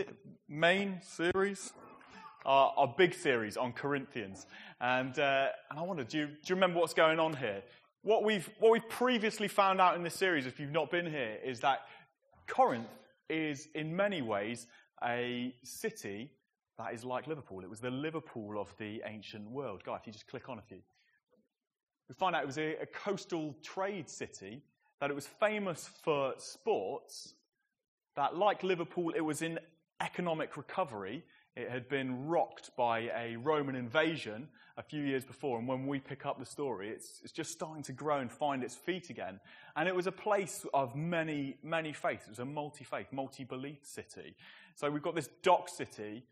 se- main series, our, our, big series on Corinthians. And, uh, and I wonder, do you, do you remember what's going on here? What we've, what we've previously found out in this series, if you've not been here, is that Corinth is in many ways a city that is like Liverpool. It was the Liverpool of the ancient world. Guy, if you just click on a few. We find out it was a, a coastal trade city, that it was famous for sports, that like Liverpool, it was in economic recovery. It had been rocked by a Roman invasion a few years before, and when we pick up the story, it's, it's just starting to grow and find its feet again. And it was a place of many, many faiths. It was a multi faith, multi belief city. So we've got this dock city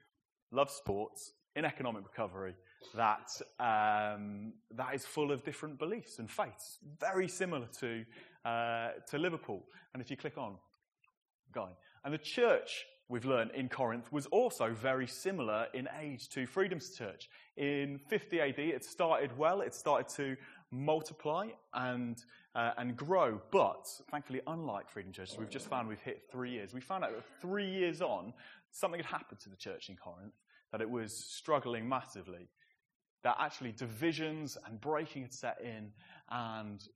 loves sports, in economic recovery, that, um, that is full of different beliefs and faiths, very similar to, uh, to Liverpool. And if you click on, guy. And the church, we've learned in Corinth, was also very similar in age to Freedom's church. In 50 AD, it started well, it started to multiply and, uh, and grow. But thankfully, unlike Freedom Church, we've just found we've hit three years. We found out that three years on, something had happened to the church in Corinth, that it was struggling massively, that actually divisions and breaking had set in, and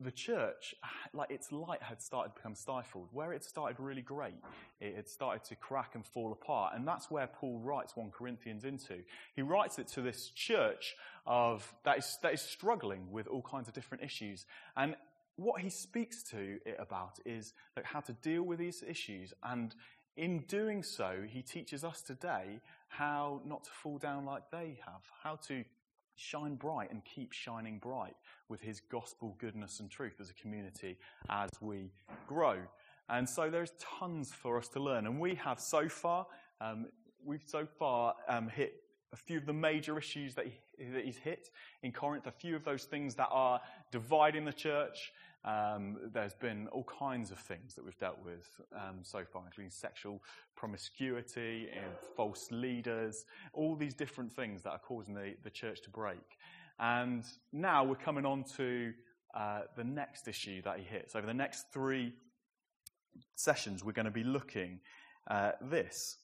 the church, like its light had started to become stifled. Where it started really great, it had started to crack and fall apart. And that's where Paul writes 1 Corinthians into. He writes it to this church of, that, is, that is struggling with all kinds of different issues. And what he speaks to it about is like, how to deal with these issues and in doing so, he teaches us today how not to fall down like they have, how to shine bright and keep shining bright with his gospel goodness and truth as a community as we grow. And so there's tons for us to learn. And we have so far, um, we've so far um, hit a few of the major issues that, he, that he's hit in Corinth, a few of those things that are dividing the church, um, there's been all kinds of things that we've dealt with um, so far, including sexual promiscuity, and false leaders, all these different things that are causing the, the church to break. And now we're coming on to uh, the next issue that he hits. Over the next three sessions, we're going to be looking at this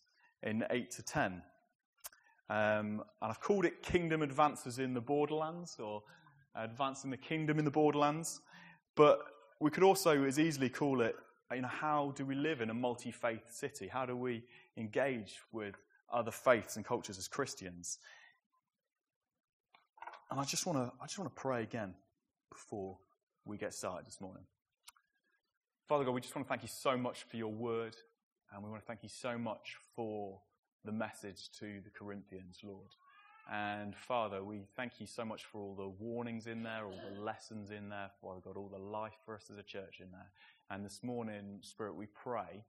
in 8 to 10. Um, and I've called it Kingdom Advances in the Borderlands, or Advancing the Kingdom in the Borderlands. But we could also as easily call it, you know, how do we live in a multi faith city? How do we engage with other faiths and cultures as Christians? And I just want to, I just want to pray again before we get started this morning. Father God, we just want to thank you so much for your word, and we want to thank you so much for the message to the Corinthians, Lord. And Father, we thank you so much for all the warnings in there, all the lessons in there, Father God, all the life for us as a church in there. And this morning, Spirit, we pray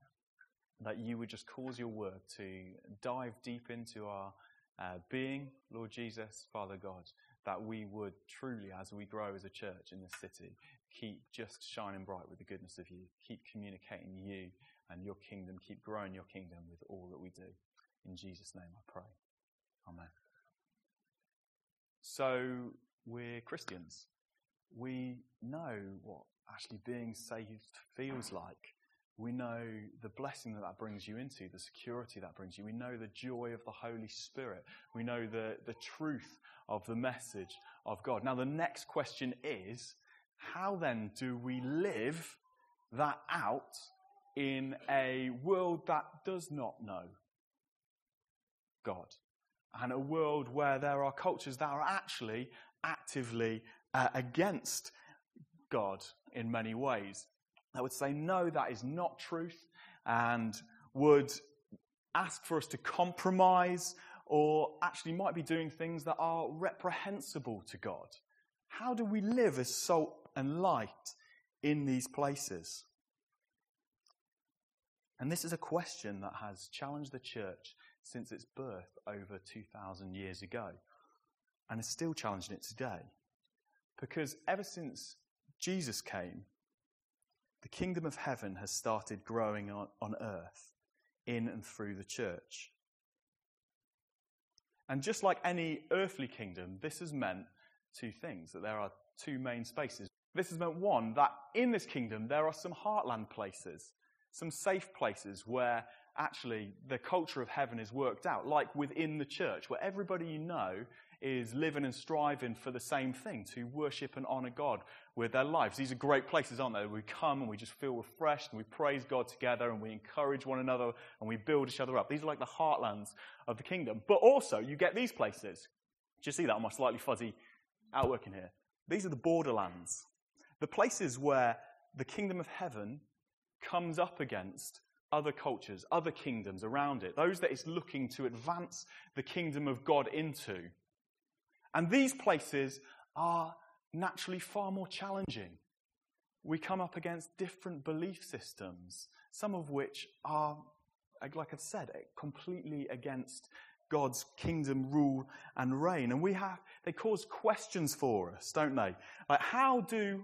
that you would just cause your word to dive deep into our uh, being, Lord Jesus, Father God, that we would truly, as we grow as a church in this city, keep just shining bright with the goodness of you, keep communicating you and your kingdom, keep growing your kingdom with all that we do. In Jesus' name I pray. Amen. So we're Christians. We know what actually being saved feels like. We know the blessing that that brings you into, the security that brings you. We know the joy of the Holy Spirit. We know the, the truth of the message of God. Now, the next question is how then do we live that out in a world that does not know God? And a world where there are cultures that are actually actively uh, against God in many ways. I would say, no, that is not truth, and would ask for us to compromise or actually might be doing things that are reprehensible to God. How do we live as salt and light in these places? And this is a question that has challenged the church since its birth over 2,000 years ago and is still challenging it today. Because ever since Jesus came, the kingdom of heaven has started growing on, on earth in and through the church. And just like any earthly kingdom, this has meant two things that there are two main spaces. This has meant one, that in this kingdom there are some heartland places, some safe places where actually the culture of heaven is worked out, like within the church, where everybody you know is living and striving for the same thing to worship and honor God with their lives. These are great places, aren't they? We come and we just feel refreshed and we praise God together and we encourage one another and we build each other up. These are like the heartlands of the kingdom. But also, you get these places. Do you see that on my slightly fuzzy outworking here? These are the borderlands. The places where the kingdom of heaven comes up against other cultures, other kingdoms around it, those that it's looking to advance the kingdom of God into. And these places are naturally far more challenging. We come up against different belief systems, some of which are, like I've said, completely against God's kingdom rule and reign. And we have, they cause questions for us, don't they? Like, how do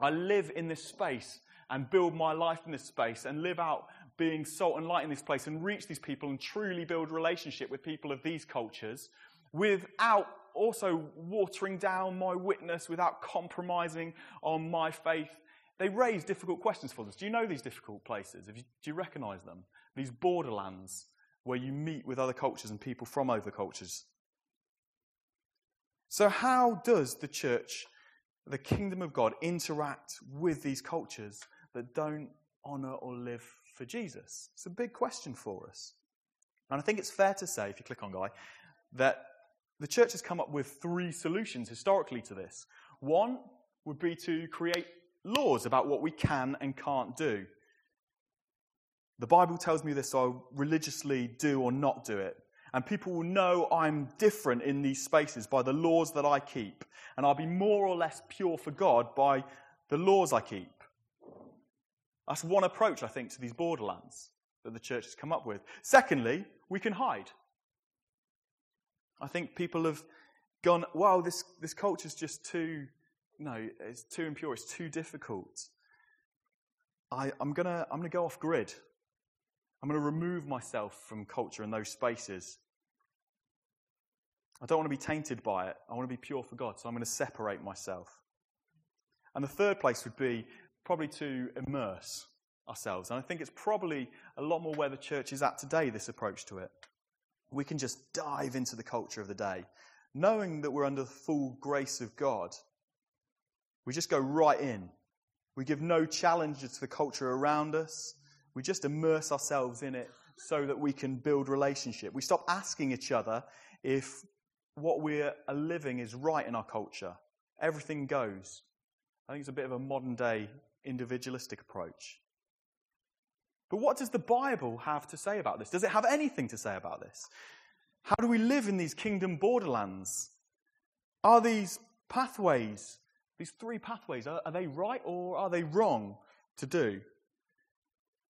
I live in this space and build my life in this space and live out being salt and light in this place and reach these people and truly build relationship with people of these cultures without also watering down my witness, without compromising on my faith. They raise difficult questions for us. Do you know these difficult places? You, do you recognize them? These borderlands where you meet with other cultures and people from other cultures. So, how does the church, the kingdom of God, interact with these cultures that don't honor or live for Jesus? It's a big question for us. And I think it's fair to say, if you click on Guy, that the church has come up with three solutions historically to this. One would be to create laws about what we can and can't do. The Bible tells me this, so I'll religiously do or not do it. And people will know I'm different in these spaces by the laws that I keep. And I'll be more or less pure for God by the laws I keep. That's one approach, I think, to these borderlands that the church has come up with. Secondly, we can hide. I think people have gone, wow, this, this culture is just too, no, it's too impure, it's too difficult. I, I'm going to I'm to go off grid. I'm going to remove myself from culture and those spaces. I don't want to be tainted by it. I want to be pure for God, so I'm going to separate myself. And the third place would be probably to immerse ourselves. And I think it's probably a lot more where the church is at today, this approach to it. We can just dive into the culture of the day, knowing that we're under the full grace of God. We just go right in. We give no challenges to the culture around us. We just immerse ourselves in it so that we can build relationship. We stop asking each other if what we're living is right in our culture. Everything goes. I think it's a bit of a modern day individualistic approach. But what does the Bible have to say about this? Does it have anything to say about this? How do we live in these kingdom borderlands? Are these pathways, these three pathways, are, are they right or are they wrong to do?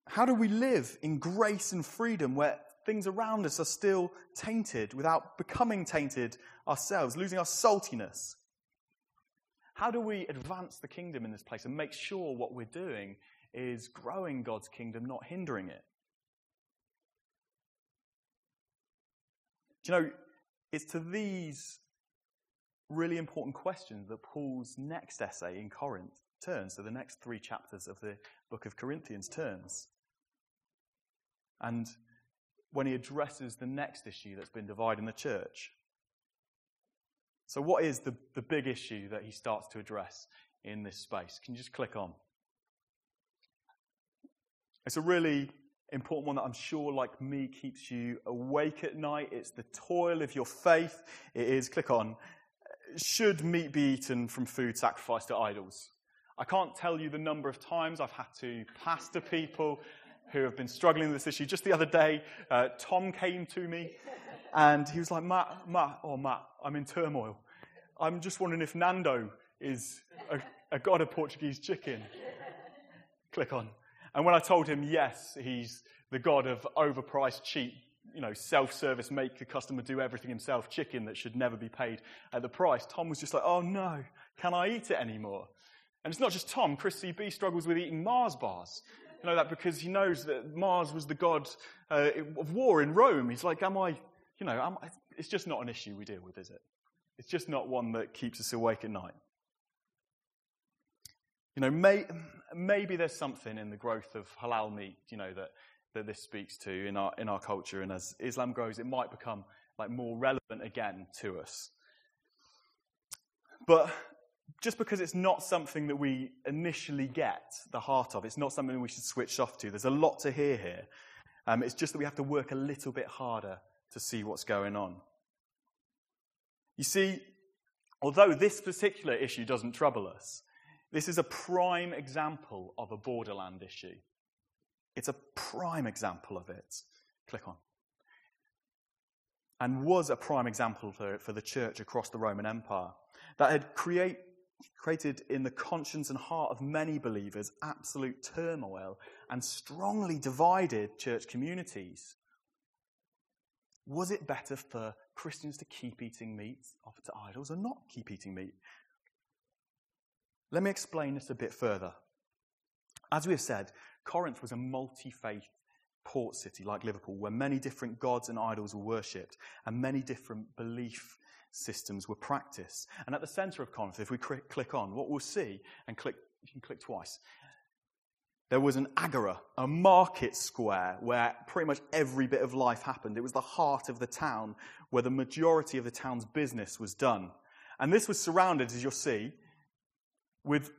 How do we live in grace and freedom where things around us are still tainted without becoming tainted ourselves, losing our saltiness? How do we advance the kingdom in this place and make sure what we're doing is growing God's kingdom, not hindering it? Do you know, it's to these really important questions that Paul's next essay in Corinth turns. So the next three chapters of the book of Corinthians turns. And when he addresses the next issue that's been dividing the church. So, what is the, the big issue that he starts to address in this space? Can you just click on? It's a really important one that I'm sure, like me, keeps you awake at night. It's the toil of your faith. It is, click on, should meat be eaten from food sacrificed to idols? I can't tell you the number of times I've had to pastor people who have been struggling with this issue. Just the other day, uh, Tom came to me and he was like, Matt, Matt, oh, Matt, I'm in turmoil. I'm just wondering if Nando is a, a god of Portuguese chicken. Click on. And when I told him, yes, he's the god of overpriced, cheap, you know, self-service, make the customer do everything himself chicken that should never be paid at the price, Tom was just like, oh no, can I eat it anymore? And it's not just Tom. Chris CB struggles with eating Mars bars. You know that because he knows that Mars was the god uh, of war in Rome. He's like, am I, you know, am it's just not an issue we deal with, is it? It's just not one that keeps us awake at night. You know, may, maybe there's something in the growth of halal meat, you know, that that this speaks to in our, in our culture. And as Islam grows, it might become like more relevant again to us. But just because it's not something that we initially get the heart of, it's not something we should switch off to. There's a lot to hear here. Um, it's just that we have to work a little bit harder to see what's going on. You see, although this particular issue doesn't trouble us, this is a prime example of a borderland issue. It's a prime example of it. Click on. And was a prime example for, for the church across the Roman Empire that had create, created in the conscience and heart of many believers absolute turmoil and strongly divided church communities. Was it better for Christians to keep eating meat offered to idols or not keep eating meat? Let me explain this a bit further. As we have said, Corinth was a multi faith port city like Liverpool, where many different gods and idols were worshipped and many different belief systems were practiced. And at the center of Corinth, if we click on, what we'll see, and click, you can click twice, there was an agora, a market square where pretty much every bit of life happened. It was the heart of the town where the majority of the town's business was done. And this was surrounded, as you'll see, with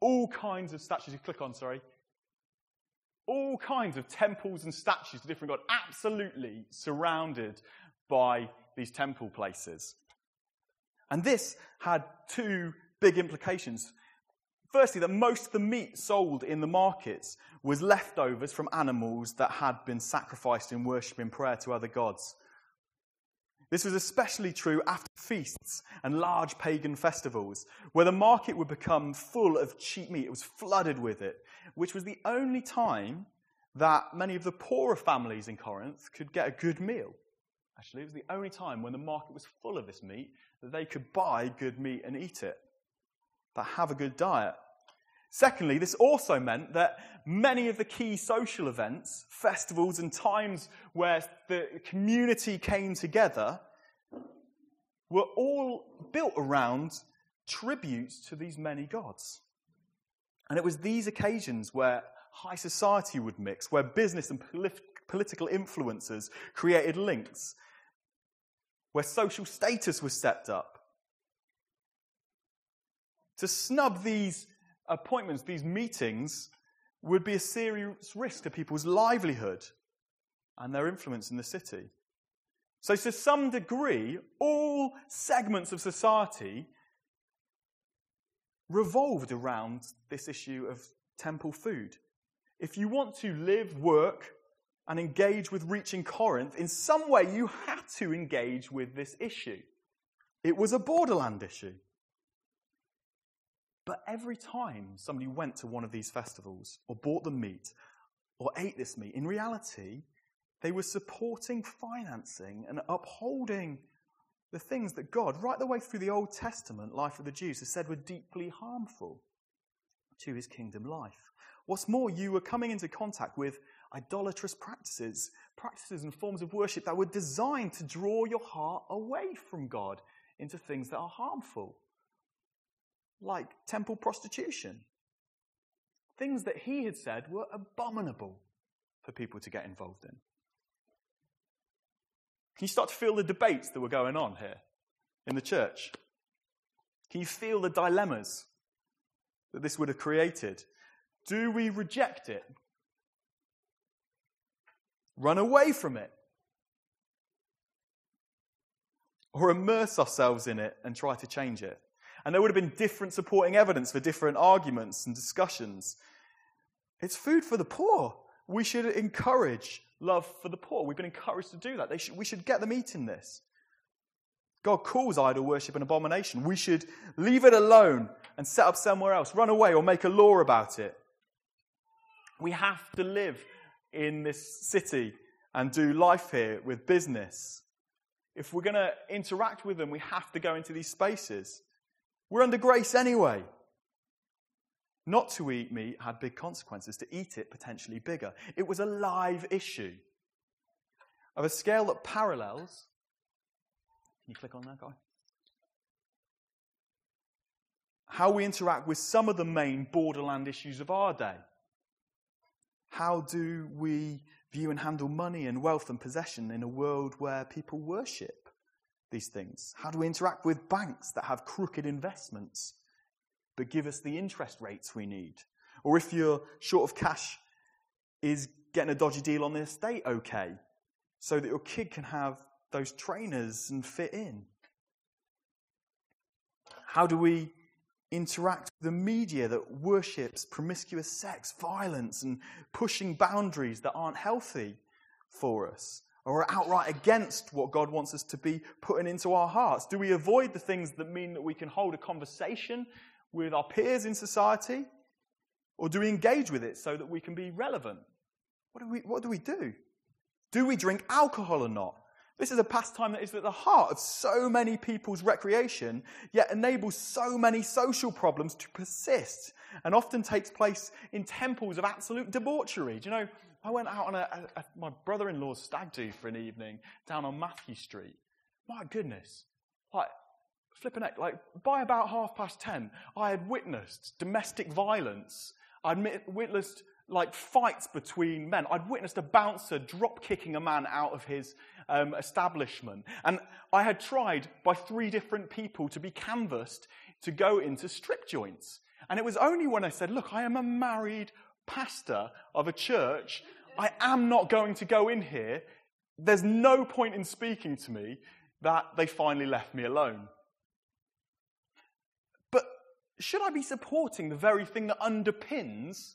all kinds of statues. You click on, sorry. All kinds of temples and statues to different gods, absolutely surrounded by these temple places. And this had two big implications. Firstly, that most of the meat sold in the markets was leftovers from animals that had been sacrificed in worship and prayer to other gods. This was especially true after feasts and large pagan festivals, where the market would become full of cheap meat. It was flooded with it, which was the only time that many of the poorer families in Corinth could get a good meal. Actually, it was the only time when the market was full of this meat that they could buy good meat and eat it, that have a good diet. Secondly, this also meant that many of the key social events, festivals, and times where the community came together were all built around tributes to these many gods. And it was these occasions where high society would mix, where business and polit- political influences created links, where social status was stepped up. To snub these appointments, these meetings, would be a serious risk to people's livelihood and their influence in the city. So, to some degree, all segments of society revolved around this issue of temple food. If you want to live, work, and engage with reaching Corinth, in some way you had to engage with this issue. It was a borderland issue. But every time somebody went to one of these festivals, or bought the meat, or ate this meat, in reality, they were supporting, financing, and upholding the things that God, right the way through the Old Testament life of the Jews, has said were deeply harmful to his kingdom life. What's more, you were coming into contact with idolatrous practices, practices and forms of worship that were designed to draw your heart away from God into things that are harmful, like temple prostitution. Things that he had said were abominable for people to get involved in. Can you start to feel the debates that were going on here in the church? Can you feel the dilemmas that this would have created? Do we reject it? Run away from it? Or immerse ourselves in it and try to change it? And there would have been different supporting evidence for different arguments and discussions. It's food for the poor. We should encourage love for the poor. We've been encouraged to do that. Should, we should get them eating this. God calls idol worship an abomination. We should leave it alone and set up somewhere else, run away, or make a law about it. We have to live in this city and do life here with business. If we're going to interact with them, we have to go into these spaces. We're under grace anyway. Not to eat meat had big consequences, to eat it, potentially bigger. It was a live issue of a scale that parallels. Can you click on that guy? How we interact with some of the main borderland issues of our day. How do we view and handle money and wealth and possession in a world where people worship these things? How do we interact with banks that have crooked investments but give us the interest rates we need? Or if you're short of cash, is getting a dodgy deal on the estate okay? So that your kid can have those trainers and fit in? How do we interact with the media that worships promiscuous sex, violence, and pushing boundaries that aren't healthy for us? Or are outright against what God wants us to be putting into our hearts? Do we avoid the things that mean that we can hold a conversation with our peers in society? Or do we engage with it so that we can be relevant? What do we, what do, we do? Do we drink alcohol or not? This is a pastime that is at the heart of so many people's recreation, yet enables so many social problems to persist and often takes place in temples of absolute debauchery. Do you know, I went out on a, a, my brother in law's stag do for an evening down on Mathew Street. My goodness. Like, flipping heck, like, by about half past ten, I had witnessed domestic violence. I'd witnessed like fights between men. I'd witnessed a bouncer drop kicking a man out of his um, establishment. And I had tried by three different people to be canvassed to go into strip joints. And it was only when I said, Look, I am a married pastor of a church. I am not going to go in here. There's no point in speaking to me that they finally left me alone. But should I be supporting the very thing that underpins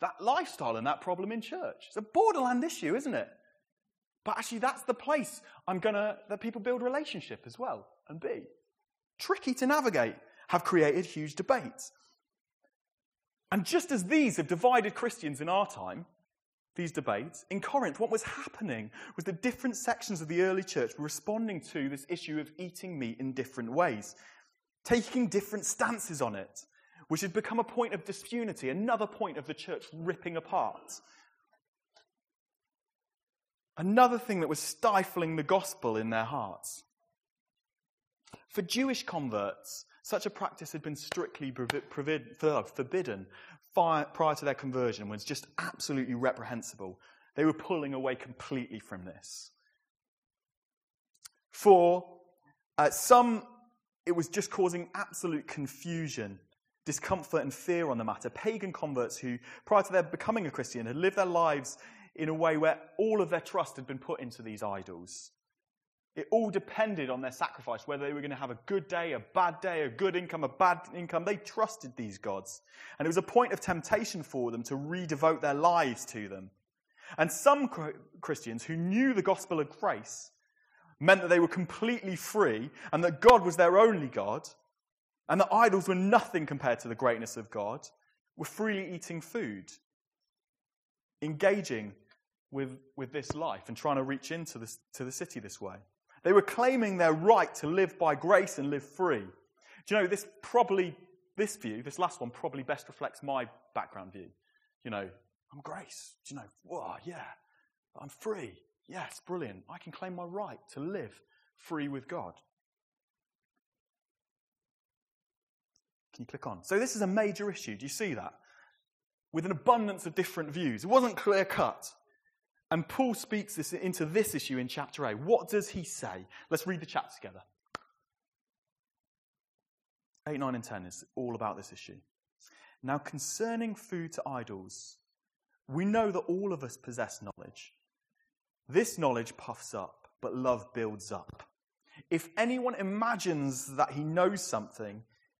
that lifestyle and that problem in church? It's a borderland issue, isn't it? But actually, that's the place I'm to, that people build relationship as well and be. Tricky to navigate, have created huge debates. And just as these have divided Christians in our time, these debates, in Corinth, what was happening was that different sections of the early church were responding to this issue of eating meat in different ways, taking different stances on it, which had become a point of disunity, another point of the church ripping apart. Another thing that was stifling the gospel in their hearts. For Jewish converts, such a practice had been strictly forbidden prior to their conversion and was just absolutely reprehensible. They were pulling away completely from this. For uh, some, it was just causing absolute confusion, discomfort, and fear on the matter. Pagan converts who, prior to their becoming a Christian, had lived their lives in a way where all of their trust had been put into these idols. It all depended on their sacrifice, whether they were going to have a good day, a bad day, a good income, a bad income. They trusted these gods. And it was a point of temptation for them to redevote their lives to them. And some Christians who knew the gospel of grace meant that they were completely free and that God was their only God and the idols were nothing compared to the greatness of God, were freely eating food, engaging with, with this life and trying to reach into this, to the city this way. They were claiming their right to live by grace and live free. Do you know, this probably, this view, this last one, probably best reflects my background view. You know, I'm grace. Do you know, wow, yeah, I'm free. Yes, brilliant. I can claim my right to live free with God. Can you click on? So, this is a major issue. Do you see that? With an abundance of different views. It wasn't clear cut. And Paul speaks this into this issue in chapter 8. What does he say? Let's read the chapter together. 8, 9, and 10 is all about this issue. Now, concerning food to idols, we know that all of us possess knowledge. This knowledge puffs up, but love builds up. If anyone imagines that he knows something,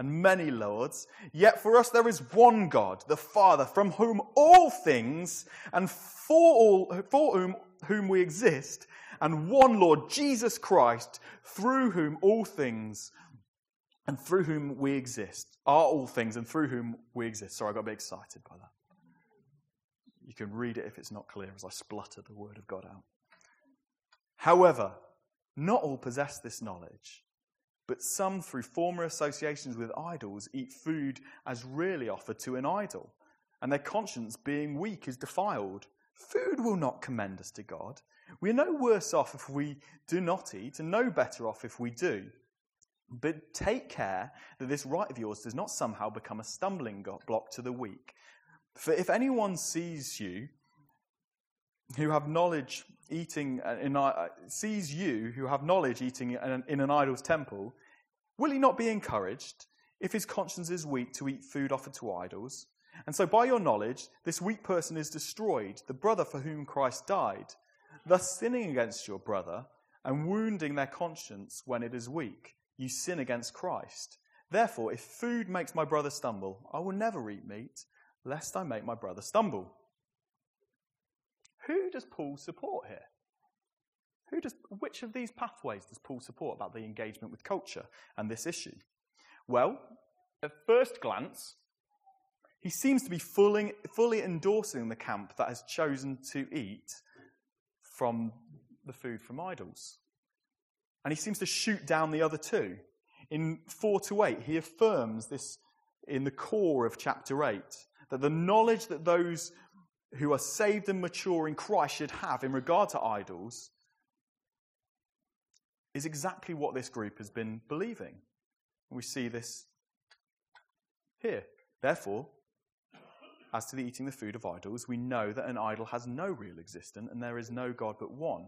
and many lords, yet for us there is one God, the Father, from whom all things and for, all, for whom, whom we exist, and one Lord, Jesus Christ, through whom all things and through whom we exist are all things and through whom we exist. Sorry, I got a bit excited by that. You can read it if it's not clear as I splutter the word of God out. However, Not all possess this knowledge, but some, through former associations with idols, eat food as really offered to an idol, and their conscience, being weak, is defiled. Food will not commend us to God. We are no worse off if we do not eat, and no better off if we do. But take care that this right of yours does not somehow become a stumbling block to the weak. For if anyone sees you who have knowledge eating in, uh, sees you who have knowledge eating in an idol's temple, will he not be encouraged if his conscience is weak to eat food offered to idols? And so, by your knowledge, this weak person is destroyed, the brother for whom Christ died, thus sinning against your brother and wounding their conscience when it is weak. You sin against Christ. Therefore, if food makes my brother stumble, I will never eat meat, lest I make my brother stumble. Who does Paul support here? Who does, which of these pathways does Paul support about the engagement with culture and this issue? Well, at first glance, he seems to be fully, fully endorsing the camp that has chosen to eat from the food from idols. And he seems to shoot down the other two. In 4 to 8, he affirms this in the core of chapter 8 that the knowledge that those who are saved and mature in Christ should have in regard to idols is exactly what this group has been believing. We see this here. Therefore, as to the eating the food of idols, we know that an idol has no real existence and there is no God but one.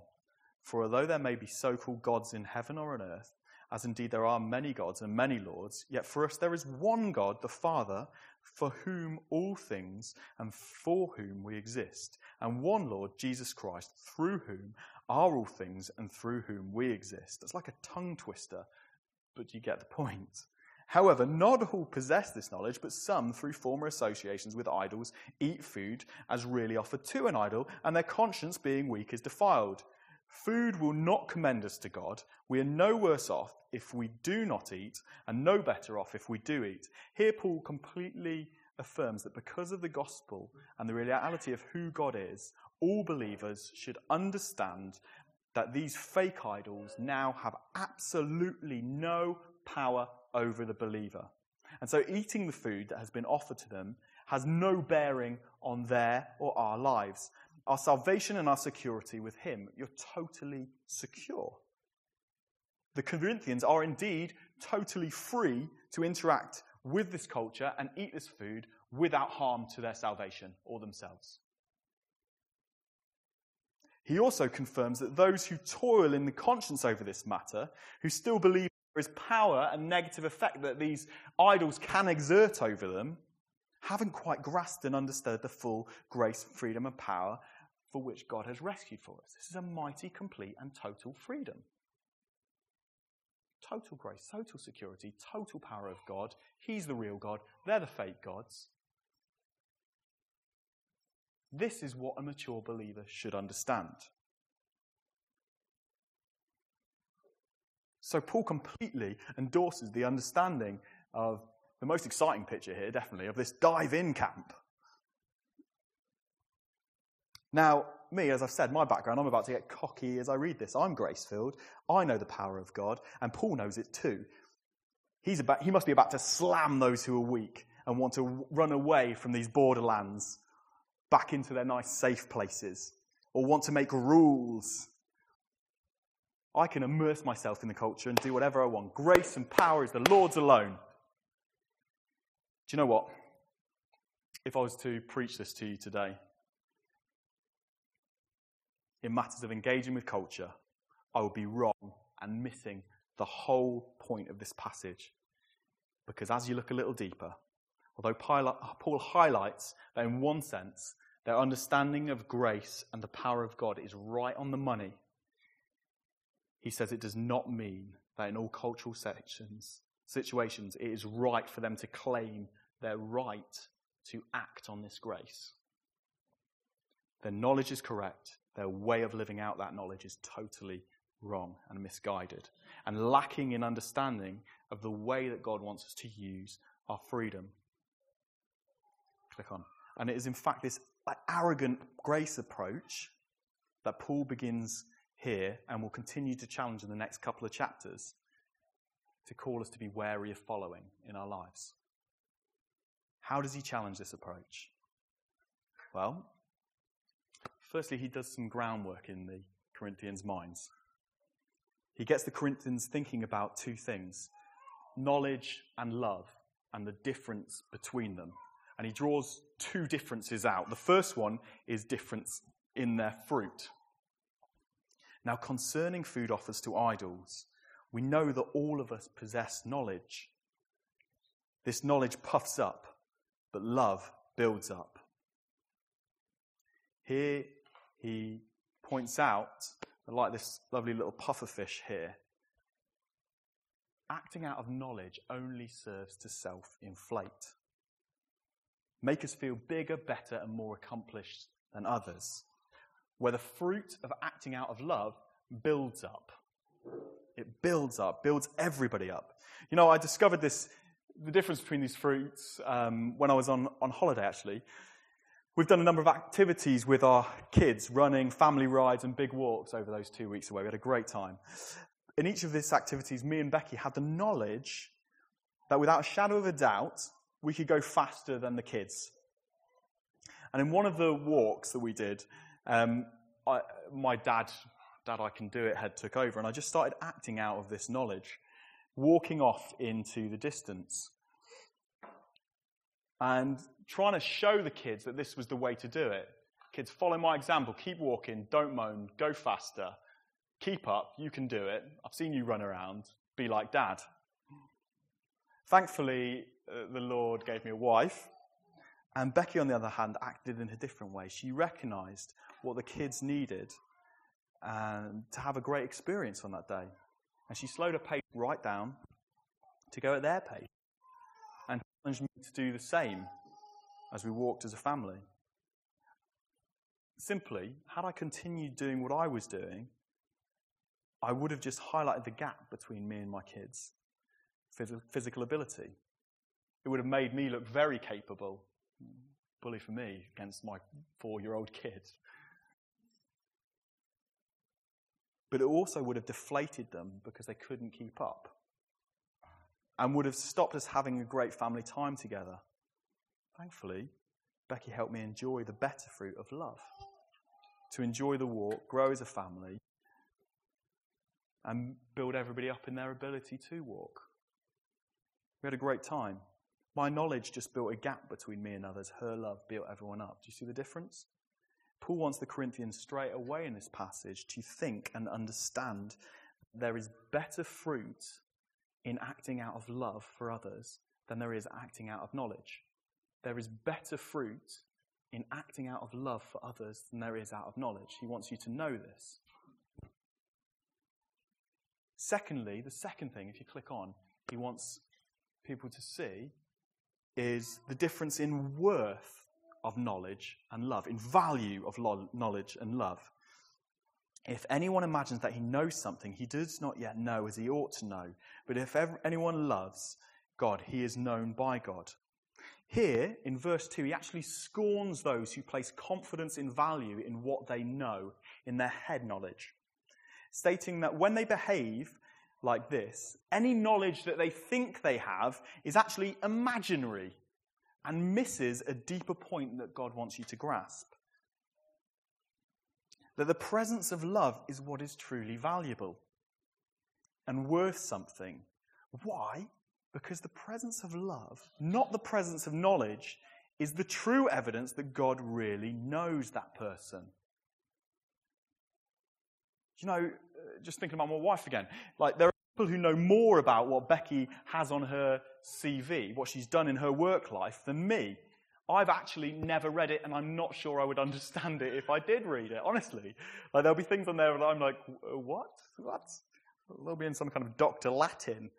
For although there may be so called gods in heaven or on earth, as indeed there are many gods and many lords, yet for us there is one God, the Father, for whom all things and for whom we exist, and one Lord, Jesus Christ, through whom are all things and through whom we exist. It's like a tongue twister, but you get the point. However, not all possess this knowledge, but some, through former associations with idols, eat food as really offered to an idol, and their conscience, being weak, is defiled. Food will not commend us to God. We are no worse off if we do not eat, and no better off if we do eat. Here, Paul completely affirms that because of the gospel and the reality of who God is, all believers should understand that these fake idols now have absolutely no power over the believer. And so, eating the food that has been offered to them has no bearing on their or our lives our salvation and our security with Him, you're totally secure. The Corinthians are indeed totally free to interact with this culture and eat this food without harm to their salvation or themselves. He also confirms that those who toil in the conscience over this matter, who still believe there is power and negative effect that these idols can exert over them, haven't quite grasped and understood the full grace, freedom, and power for which God has rescued for us. This is a mighty, complete, and total freedom. Total grace, total security, total power of God. He's the real God, they're the fake gods. This is what a mature believer should understand. So, Paul completely endorses the understanding of the most exciting picture here, definitely, of this dive in camp. Now, me, as I've said, my background, I'm about to get cocky as I read this. I'm grace filled. I know the power of God, and Paul knows it too. He's about, he must be about to slam those who are weak and want to run away from these borderlands back into their nice, safe places, or want to make rules. I can immerse myself in the culture and do whatever I want. Grace and power is the Lord's alone. Do you know what? If I was to preach this to you today, in matters of engaging with culture, I would be wrong and missing the whole point of this passage. Because as you look a little deeper, although Paul highlights that in one sense, their understanding of grace and the power of God is right on the money, he says it does not mean that in all cultural sections, situations it is right for them to claim their right to act on this grace. Their knowledge is correct, their way of living out that knowledge is totally wrong and misguided and lacking in understanding of the way that God wants us to use our freedom. Click on. And it is, in fact, this arrogant grace approach that Paul begins here and will continue to challenge in the next couple of chapters to call us to be wary of following in our lives. How does he challenge this approach? Well, firstly, he does some groundwork in the Corinthians' minds. He gets the Corinthians thinking about two things knowledge and love, and the difference between them. And he draws two differences out. The first one is difference in their fruit. Now, concerning food offers to idols, we know that all of us possess knowledge. This knowledge puffs up, but love builds up. Here he points out, like this lovely little pufferfish here, acting out of knowledge only serves to self inflate, make us feel bigger, better, and more accomplished than others. Where the fruit of acting out of love builds up. It builds up, builds everybody up. You know, I discovered this, the difference between these fruits um, when I was on, on holiday, actually. We've done a number of activities with our kids, running, family rides, and big walks over those two weeks away. We had a great time. In each of these activities, me and Becky had the knowledge that without a shadow of a doubt, we could go faster than the kids. And in one of the walks that we did, um, I, my dad, Dad, I can do it, had took over, and I just started acting out of this knowledge, walking off into the distance and trying to show the kids that this was the way to do it. Kids, follow my example. Keep walking. Don't moan. Go faster. Keep up. You can do it. I've seen you run around. Be like dad. Thankfully, Uh, the Lord gave me a wife. And Becky, on the other hand, acted in a different way. She recognized what the kids needed and to have a great experience on that day. And she slowed her pace right down to go at their pace and challenged me to do the same as we walked as a family. Simply, had I continued doing what I was doing, I would have just highlighted the gap between me and my kids' physical ability. It would have made me look very capable. Bully for me against my four year old kid. But it also would have deflated them because they couldn't keep up and would have stopped us having a great family time together. Thankfully, Becky helped me enjoy the better fruit of love. To enjoy the walk, grow as a family, and build everybody up in their ability to walk. We had a great time. My knowledge just built a gap between me and others. Her love built everyone up. Do you see the difference? Paul wants the Corinthians straight away in this passage to think and understand there is better fruit in acting out of love for others than there is acting out of knowledge. There is better fruit in acting out of love for others than there is out of knowledge. He wants you to know this. Secondly, the second thing, if you click on, he wants people to see is the difference in worth of knowledge and love, in value of lo- knowledge and love. If anyone imagines that he knows something, he does not yet know as he ought to know. But if ever, anyone loves God, he is known by God. Here, in verse 2, he actually scorns those who place confidence in value in what they know, in their head knowledge, stating that when they behave like this, any knowledge that they think they have is actually imaginary and misses a deeper point that God wants you to grasp that the presence of love is what is truly valuable and worth something. Why? Because the presence of love, not the presence of knowledge, is the true evidence that God really knows that person. You know, uh, just thinking about my wife again, like there people who know more about what Becky has on her CV, what she's done in her work life, than me. I've actually never read it, and I'm not sure I would understand it if I did read it, honestly. Like, there'll be things on there that I'm like, uh, what? What? They'll be in some kind of Dr. Latin.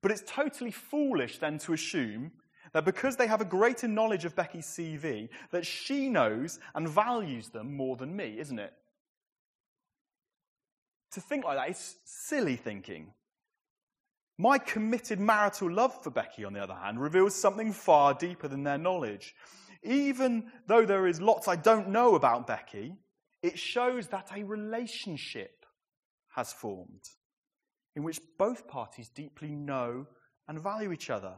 But it's totally foolish then to assume that because they have a greater knowledge of Becky's CV, that she knows and values them more than me, isn't it? To think like that is silly thinking. My committed marital love for Becky, on the other hand, reveals something far deeper than their knowledge. Even though there is lots I don't know about Becky, it shows that a relationship has formed in which both parties deeply know and value each other.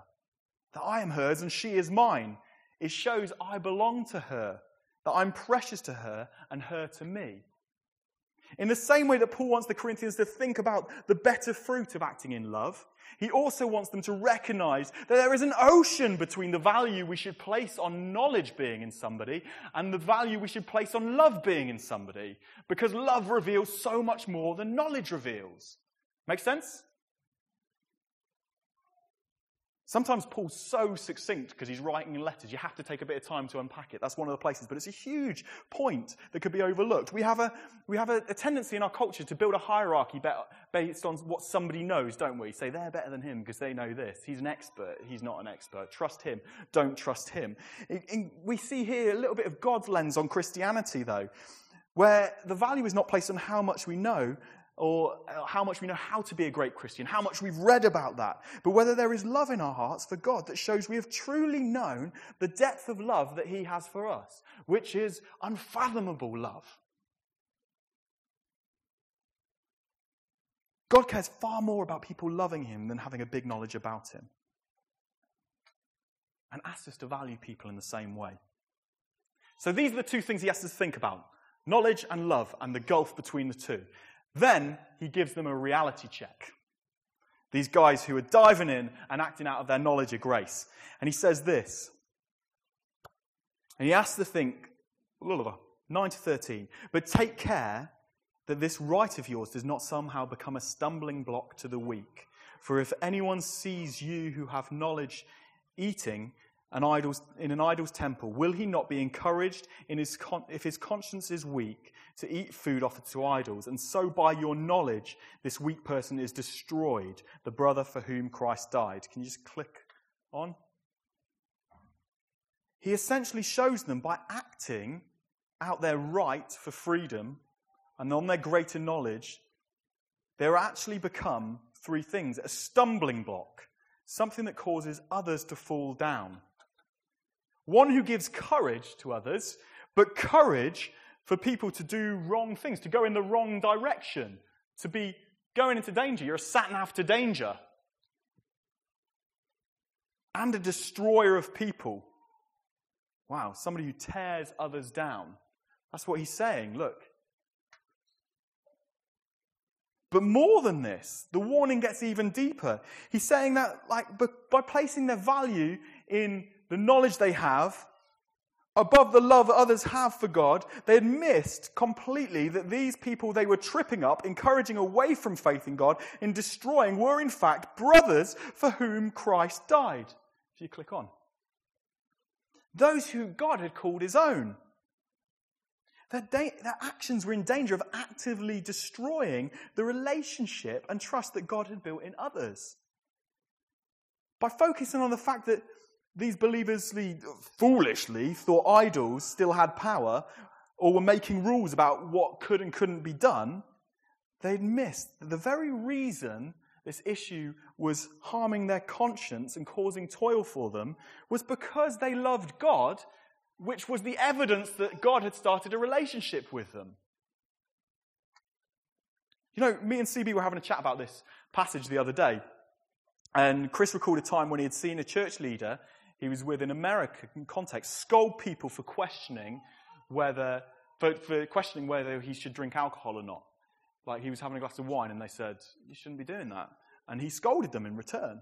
That I am hers and she is mine. It shows I belong to her, that I'm precious to her and her to me. In the same way that Paul wants the Corinthians to think about the better fruit of acting in love, he also wants them to recognize that there is an ocean between the value we should place on knowledge being in somebody and the value we should place on love being in somebody, because love reveals so much more than knowledge reveals. Make sense? Sometimes Paul's so succinct because he's writing letters, you have to take a bit of time to unpack it. That's one of the places, but it's a huge point that could be overlooked. We have a, we have a, a tendency in our culture to build a hierarchy based on what somebody knows, don't we? Say they're better than him because they know this. He's an expert. He's not an expert. Trust him. Don't trust him. we see here a little bit of God's lens on Christianity, though, where the value is not placed on how much we know, or uh, how much we know how to be a great Christian, how much we've read about that, but whether there is love in our hearts for God that shows we have truly known the depth of love that He has for us, which is unfathomable love. God cares far more about people loving Him than having a big knowledge about Him. And asks us to value people in the same way. So these are the two things He asks us to think about knowledge and love, and the gulf between the two. Then he gives them a reality check. These guys who are diving in and acting out of their knowledge of grace. And he says this. And he asks to think, 9 to 13, but take care that this right of yours does not somehow become a stumbling block to the weak. For if anyone sees you who have knowledge eating an idol's, in an idol's temple, will he not be encouraged his con- if his conscience is weak to eat food offered to idols? And so by your knowledge, this weak person is destroyed, the brother for whom Christ died. Can you just click on? He essentially shows them by acting out their right for freedom and on their greater knowledge, they're actually become three things a stumbling block, something that causes others to fall down one who gives courage to others, but courage for people to do wrong things, to go in the wrong direction, to be going into danger. You're a sat nav to danger. And a destroyer of people. Wow, somebody who tears others down. That's what he's saying. Look. But more than this, the warning gets even deeper. He's saying that, like, by placing their value in the knowledge they have, above the love others have for God, they had missed completely that these people they were tripping up, encouraging away from faith in God, in destroying, were in fact brothers for whom Christ died. If you click on. Those who God had called his own. Their, da- their actions were in danger of actively destroying the relationship and trust that God had built in others. By focusing on the fact that these believers foolishly thought idols still had power or were making rules about what could and couldn't be done, they'd missed that the very reason this issue was harming their conscience and causing toil for them was because they loved God, which was the evidence that God had started a relationship with them. You know, me and CB were having a chat about this passage the other day. And Chris recalled a time when he had seen a church leader he was with in American context, scold people for questioning whether, for, for questioning whether he should drink alcohol or not. Like he was having a glass of wine and they said, you shouldn't be doing that. And he scolded them in return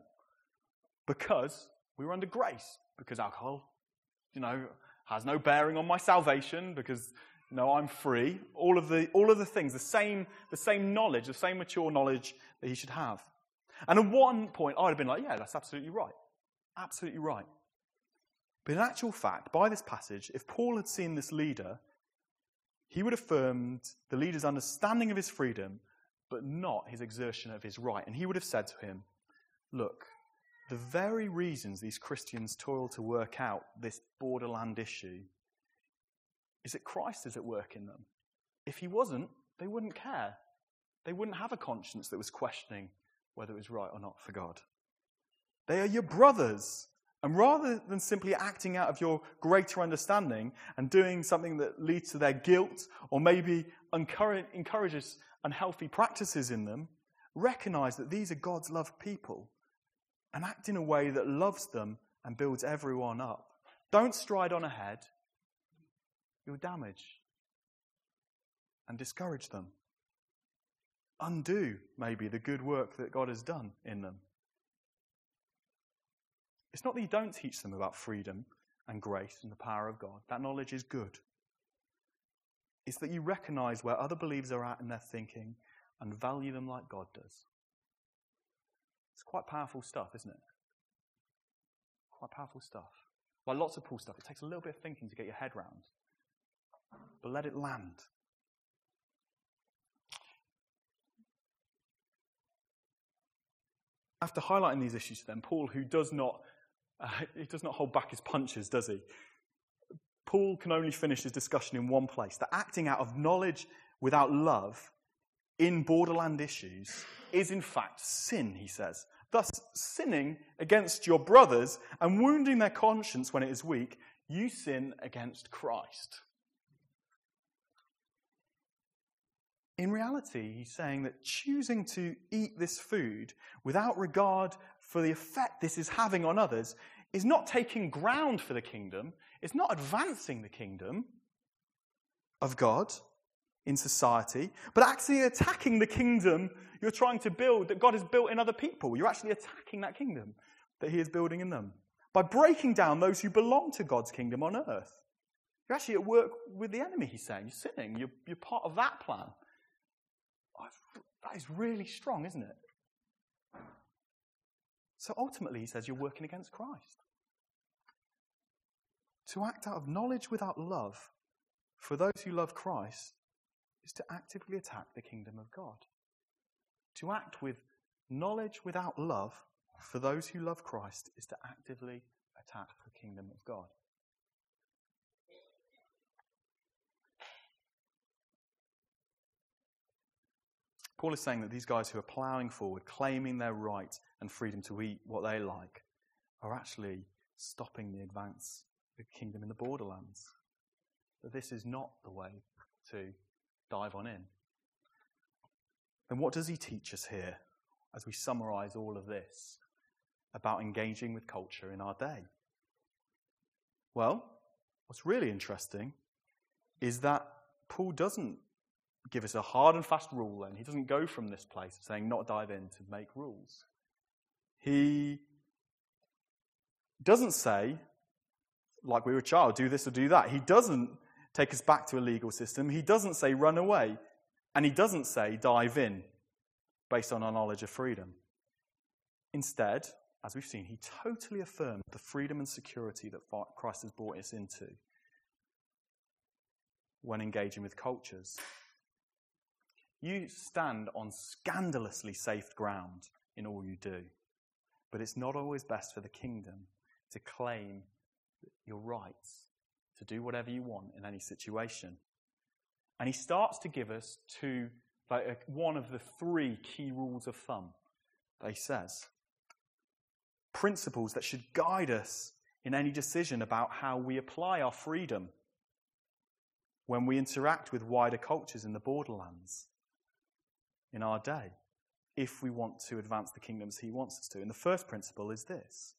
because we were under grace, because alcohol, you know, has no bearing on my salvation, because you know, I'm free. All of the, all of the things, the same, the same knowledge, the same mature knowledge that he should have. And at one point, I'd have been like, yeah, that's absolutely right. Absolutely right. But in actual fact, by this passage, if Paul had seen this leader, he would have affirmed the leader's understanding of his freedom, but not his exertion of his right. And he would have said to him, Look, the very reasons these Christians toil to work out this borderland issue is that Christ is at work in them. If he wasn't, they wouldn't care. They wouldn't have a conscience that was questioning whether it was right or not for God. They are your brothers And rather than simply acting out of your greater understanding and doing something that leads to their guilt or maybe encourages unhealthy practices in them, recognize that these are God's loved people and act in a way that loves them and builds everyone up. Don't stride on ahead. You'll damage and discourage them. Undo, maybe, the good work that God has done in them. It's not that you don't teach them about freedom and grace and the power of God. That knowledge is good. It's that you recognize where other believers are at in their thinking and value them like God does. It's quite powerful stuff, isn't it? Quite powerful stuff. Like lots of Paul stuff, it takes a little bit of thinking to get your head round. But let it land. After highlighting these issues to them, Paul, who does not uh, he does not hold back his punches, does he? Paul can only finish his discussion in one place. The acting out of knowledge without love in borderland issues is in fact sin, he says. Thus, sinning against your brothers and wounding their conscience when it is weak, you sin against Christ. In reality, he's saying that choosing to eat this food without regard for the effect this is having on others is not taking ground for the kingdom, it's not advancing the kingdom of God in society, but actually attacking the kingdom you're trying to build that God has built in other people. You're actually attacking that kingdom that He is building in them by breaking down those who belong to God's kingdom on earth. You're actually at work with the enemy, he's saying. You're sinning. You're, you're part of that plan. Oh, that is really strong, isn't it? So ultimately, he says, you're working against Christ. To act out of knowledge without love for those who love Christ is to actively attack the kingdom of God. To act with knowledge without love for those who love Christ is to actively attack the kingdom of God. Paul is saying that these guys who are ploughing forward, claiming their right and freedom to eat what they like, are actually stopping the advance of the kingdom in the borderlands. That this is not the way to dive on in. Then what does he teach us here as we summarize all of this about engaging with culture in our day? Well, what's really interesting is that Paul doesn't give us a hard and fast rule then. He doesn't go from this place of saying not dive in to make rules. He doesn't say, like we were a child, do this or do that. He doesn't take us back to a legal system. He doesn't say run away. And he doesn't say dive in based on our knowledge of freedom. Instead, as we've seen, he totally affirmed the freedom and security that Christ has brought us into when engaging with cultures. You stand on scandalously safe ground in all you do. But it's not always best for the kingdom to claim your rights to do whatever you want in any situation. And he starts to give us two, like uh, one of the three key rules of thumb that he says. Principles that should guide us in any decision about how we apply our freedom when we interact with wider cultures in the borderlands in our day if we want to advance the kingdoms he wants us to. And the first principle is this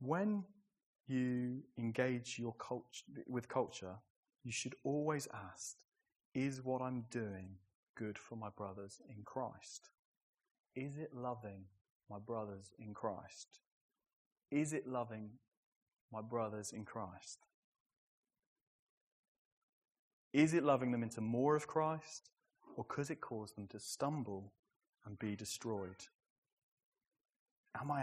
when you engage your culture, with culture, you should always ask, is what I'm doing good for my brothers in Christ? Is it loving my brothers in Christ? Is it loving my brothers in Christ? Is it loving them into more of Christ? Or could it cause them to stumble and be destroyed? Am I